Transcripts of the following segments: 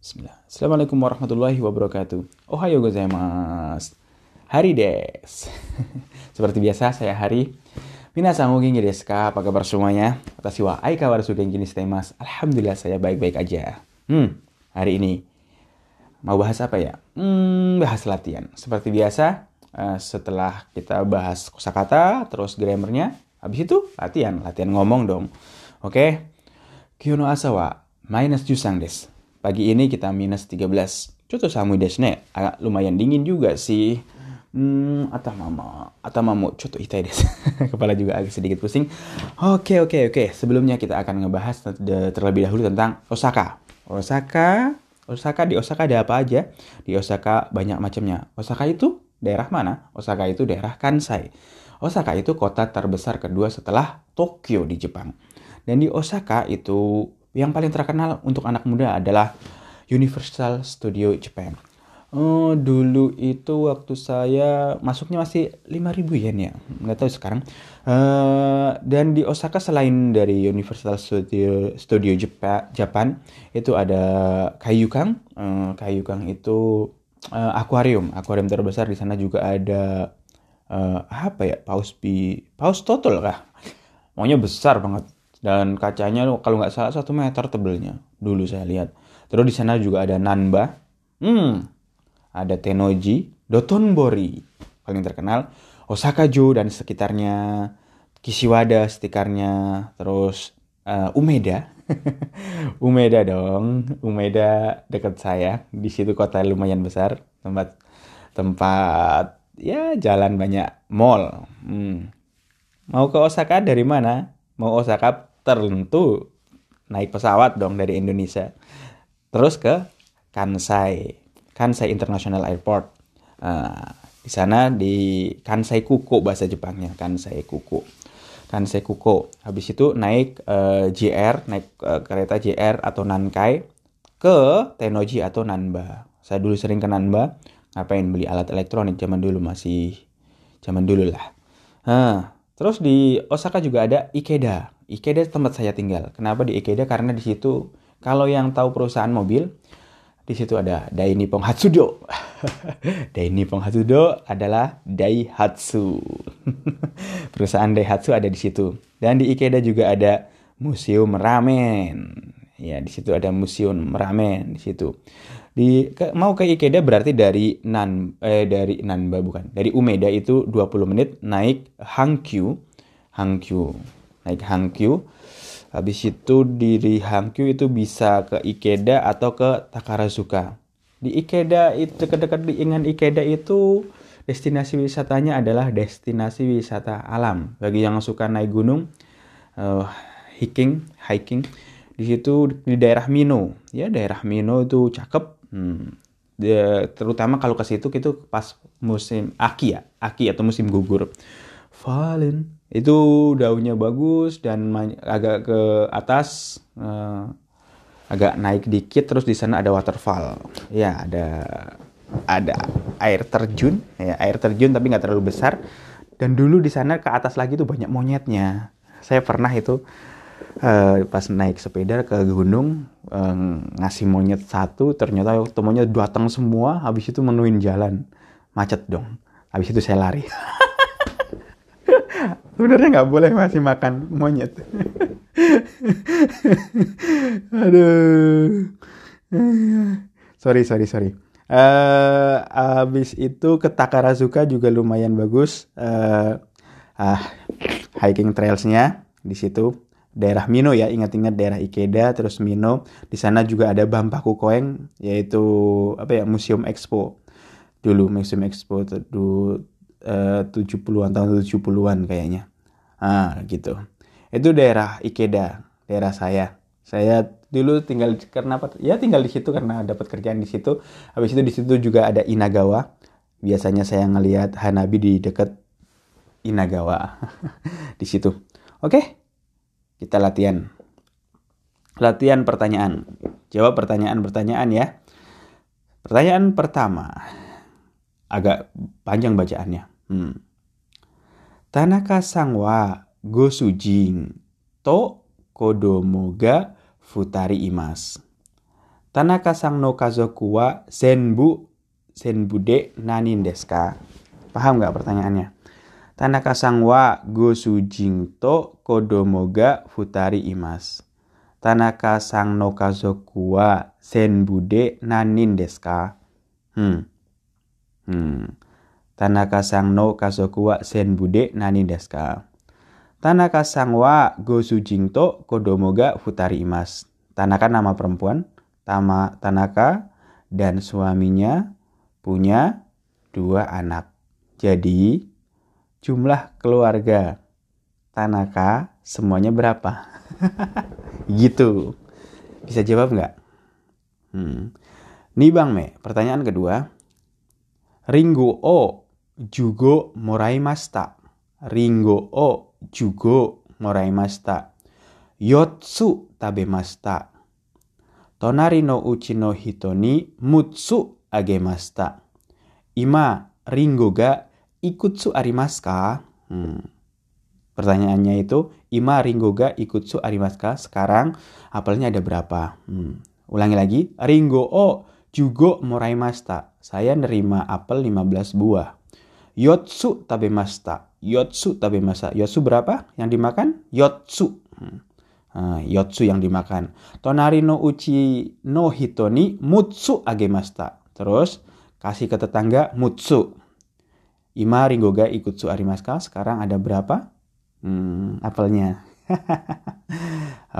Bismillah. Assalamualaikum warahmatullahi wabarakatuh. Ohayo gozaimasu. Hari des. Seperti biasa saya Hari. Minasan o desu ka? Apa kabar semuanya? Watashi wa aikawaru genki ni mas. Alhamdulillah saya baik-baik aja. Hmm, hari ini mau bahas apa ya? Hmm, bahas latihan. Seperti biasa, uh, setelah kita bahas kosakata, terus grammarnya, habis itu latihan, latihan ngomong dong. Oke? Okay? Kyono asa wa minus jusang des. Pagi ini kita minus 13. Coto samu desu ne. Agak lumayan dingin juga sih. Hmm, atamama, atamamu coto itai desu. Kepala juga agak sedikit pusing. Oke, oke, oke. Sebelumnya kita akan ngebahas terlebih dahulu tentang Osaka. Osaka, Osaka di Osaka ada apa aja? Di Osaka banyak macamnya. Osaka itu daerah mana? Osaka itu daerah Kansai. Osaka itu kota terbesar kedua setelah Tokyo di Jepang. Dan di Osaka itu yang paling terkenal untuk anak muda adalah Universal Studio Japan. Oh, dulu itu waktu saya masuknya masih 5000 yen ya. Nggak tahu sekarang. Uh, dan di Osaka selain dari Universal Studio Studio Japan, itu ada Kaiyukan. Uh, Kaiyukan itu uh, akuarium, akuarium terbesar di sana juga ada uh, apa ya? Paus bi Paus Total kah? Maunya besar banget dan kacanya kalau nggak salah satu meter tebelnya dulu saya lihat. Terus di sana juga ada Nanba. Hmm ada Tenoji Dotonbori paling terkenal. Osaka Jo dan sekitarnya Kishiwada stikarnya terus uh, Umeda. Umeda dong Umeda dekat saya. Di situ kota lumayan besar tempat tempat ya jalan banyak mall. Hmm. mau ke Osaka dari mana? Mau Osaka tertentu naik pesawat dong dari Indonesia. Terus ke Kansai, Kansai International Airport. Uh, di sana di Kansai Kuko bahasa Jepangnya, Kansai Kuko. Kansai Kuko. Habis itu naik uh, eh, JR, naik uh, kereta JR atau Nankai ke Tenoji atau Nanba. Saya dulu sering ke Nanba, ngapain beli alat elektronik zaman dulu masih zaman dulu lah. Nah, terus di Osaka juga ada Ikeda. Ikeda tempat saya tinggal. Kenapa di Ikeda? Karena di situ kalau yang tahu perusahaan mobil, di situ ada Dai Nippon Hatsudo. Dai Nippon Hatsudo adalah Daihatsu. perusahaan Daihatsu ada di situ. Dan di Ikeda juga ada museum ramen. Ya, di situ ada museum ramen di situ. Di ke, mau ke Ikeda berarti dari Nan eh dari Nanba bukan. Dari Umeda itu 20 menit naik Hankyu. Hankyu naik Hankyu habis itu dari Hankyu itu bisa ke Ikeda atau ke Takarazuka. Di Ikeda itu dekat-dekat dengan Ikeda itu destinasi wisatanya adalah destinasi wisata alam. Bagi yang suka naik gunung uh, hiking hiking di situ di daerah Mino ya daerah Mino itu cakep. Hmm. Terutama kalau ke situ itu pas musim aki ya aki atau musim gugur Fallen itu daunnya bagus dan agak ke atas uh, agak naik dikit terus di sana ada waterfall. Ya ada ada air terjun. Ya air terjun tapi nggak terlalu besar. Dan dulu di sana ke atas lagi tuh banyak monyetnya. Saya pernah itu uh, pas naik sepeda ke gunung uh, ngasih monyet satu ternyata temunya datang semua. Habis itu menuin jalan. Macet dong. Habis itu saya lari sebenarnya nggak boleh masih makan monyet. Aduh. Sorry sorry sorry. Uh, abis itu ke Takarazuka juga lumayan bagus. Uh, uh, hiking trailsnya di situ. Daerah Mino ya ingat-ingat daerah Ikeda terus Mino. Di sana juga ada Bampaku Koeng yaitu apa ya museum expo. Dulu museum expo dulu 70-an eh, tahun 70-an kayaknya. Ah, gitu. Itu daerah Ikeda, daerah saya. Saya dulu tinggal karena apa? Ya tinggal di situ karena dapat kerjaan di situ. Habis itu di situ juga ada Inagawa. Biasanya saya ngelihat Hanabi di dekat Inagawa. di situ. Oke. Kita latihan. Latihan pertanyaan. Jawab pertanyaan-pertanyaan ya. Pertanyaan pertama. Agak panjang bacaannya. Hmm. Tanaka sang wa gosujin to kodomo ga futari imas. Tanaka sang no kazoku wa senbu senbu de nanin desu ka? Paham nggak pertanyaannya? Tanaka sang wa gosu to kodomo ga futari imas. Tanaka sang no kazoku wa senbu de nanin desu ka? Hmm. Hmm. Tanaka sang no kazoku wa senbu de nanin desu ka? Tanaka sang wa gosu to kodomo ga futari imas. Tanaka nama perempuan, Tama Tanaka dan suaminya punya dua anak. Jadi jumlah keluarga Tanaka semuanya berapa? gitu. Bisa jawab nggak? Hmm. Nih Bang Me, pertanyaan kedua. Ringo o jugo morai masta. Ringo o jugo morai masta. Yotsu tabemasta. Tonari no uchi no hito ni mutsu agemasta. Ima ringo ga ikutsu arimaska? Hmm. Pertanyaannya itu, Ima ringo ga ikutsu arimaska? Sekarang apelnya ada berapa? Hmm. Ulangi lagi, ringo o jugo moraimasta. Saya nerima apel 15 buah. Yotsu tabemasta. Yotsu tabemasta. Yotsu berapa yang dimakan? Yotsu. Uh, yotsu yang dimakan. Tonari no uchi no hito ni mutsu agemasta. Terus kasih ke tetangga mutsu. Ima ringoga ikutsu arimaska. Sekarang ada berapa? Hmm, apelnya.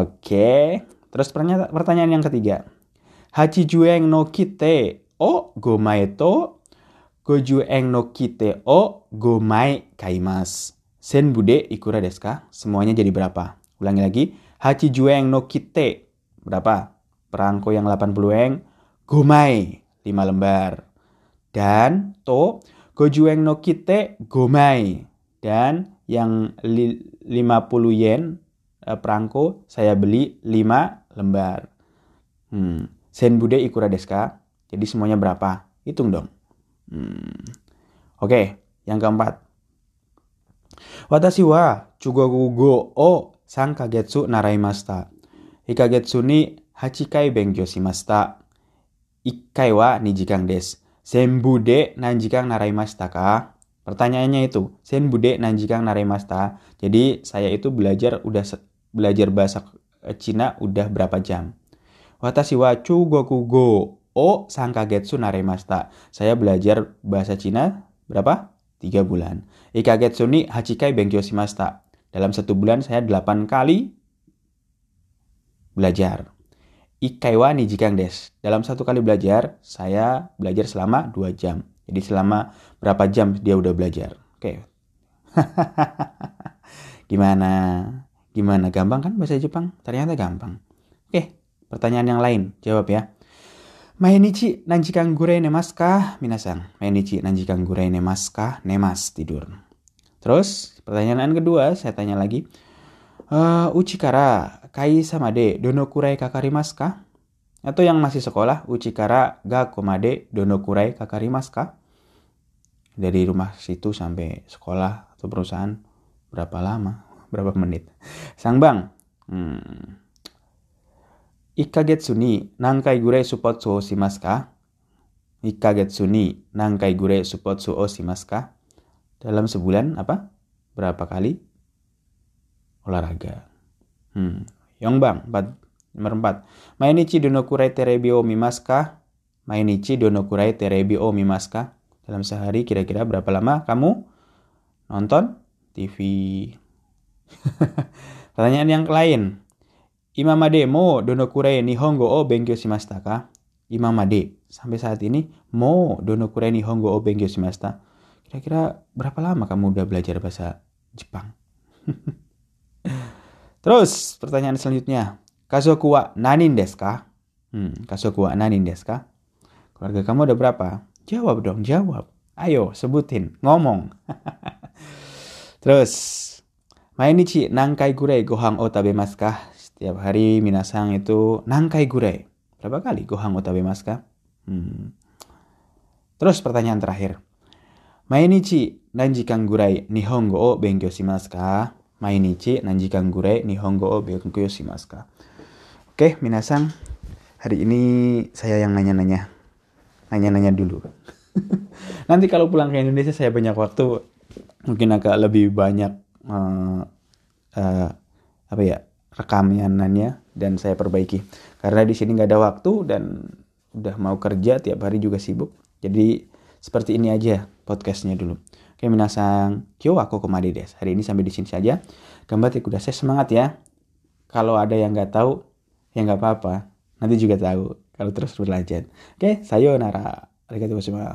Oke. Okay. Terus pertanyaan yang ketiga. Hachi jueng no kite o gomae to gojueng no kite o gomae kaimas. Sen bude ikura deska. Semuanya jadi berapa? Ulangi lagi. Hachi jueng no kite. Berapa? Perangko yang 80 eng. Gomai. 5 lembar. Dan to gojueng no kite gomai. Dan yang 50 yen eh, perangko saya beli 5 lembar. Hmm. Sen bude ikura deska. Jadi semuanya berapa? Hitung dong. Hmm. Oke, okay, yang keempat. Watashi wa chugokugo o san kagetsu naraimashita. Ikagetsu ni hachikai benkyou shimashita. Ikkai wa nijikan desu. Senbu de nanjikan naraimashita ka? Pertanyaannya itu, senbude nanjikan naraimashita. Jadi saya itu belajar udah belajar bahasa Cina udah berapa jam? Watashi wa chugokugo o sankagetsu narimasta. Saya belajar bahasa Cina berapa? Tiga bulan. Ikagetsu ni hachikai benkyou shimasta. Dalam satu bulan saya delapan kali belajar. Ikaiwa nijikang des. Dalam satu kali belajar, saya belajar selama dua jam. Jadi selama berapa jam dia udah belajar. Oke. Gimana? Gimana? Gampang kan bahasa Jepang? Ternyata gampang. Oke, pertanyaan yang lain. Jawab ya. Mainichi nanjikan gurei nemaska? Minasang. Mainichi nanjikan gurei nemaska? Nemas tidur. Terus pertanyaan kedua saya tanya lagi. Uh, uchikara kai samade dono kurai kakarimaska? Atau yang masih sekolah, uchikara ga komade dono kurai kakarimaska? Dari rumah situ sampai sekolah atau perusahaan berapa lama? Berapa menit? Sang bang, hmm, Ikkagetsu ni nankai gure suppotsu o shimasu ka? Ikkagetsu ni nankai gure suppotsu o shimasu ka? dalam sebulan apa? Berapa kali olahraga? Hmm. Yongbang, empat, nomor empat. Mainichi donokurai terebi o mimaska? Mainichi donokurai terebi o mimaska? Dalam sehari kira-kira berapa lama kamu nonton TV? Pertanyaan yang lain. Imamade mo donokurai nihongo o benkyo shimashita ka? Imamade, sampai saat ini mo donokurai nihongo o benkyo shimashita? Kira-kira berapa lama kamu udah belajar bahasa Jepang? Terus pertanyaan selanjutnya. Kasoku wa nanin desu ka? Hmm, kasoku wa nanin desu ka? Keluarga kamu ada berapa? Jawab dong, jawab. Ayo, sebutin, ngomong. Terus, mainichi nangkai gurei gohang o tabemasu ka? Setiap hari minasang itu nangkai gurei. Berapa kali gohang o tabemasu ka? Hmm. Terus pertanyaan terakhir. Mainichi nanjikan gurai nihongo o benkyou shimasu ka? Mainichi nanjikan gurai nihongo o benkyou shimasu ka? Oke, minasan. hari ini saya yang nanya-nanya. Nanya-nanya dulu. Nanti kalau pulang ke Indonesia saya banyak waktu, mungkin agak lebih banyak uh, uh, apa ya rekamannya dan saya perbaiki. Karena di sini nggak ada waktu dan udah mau kerja tiap hari juga sibuk. Jadi seperti ini aja podcastnya dulu. Oke, minasang kyo aku kemari des. Hari ini sampai di sini saja. Gambar udah saya semangat ya. Kalau ada yang nggak tahu, ya nggak apa-apa. Nanti juga tahu kalau terus berlanjut. Oke, sayonara. Arigatou gozaimasu.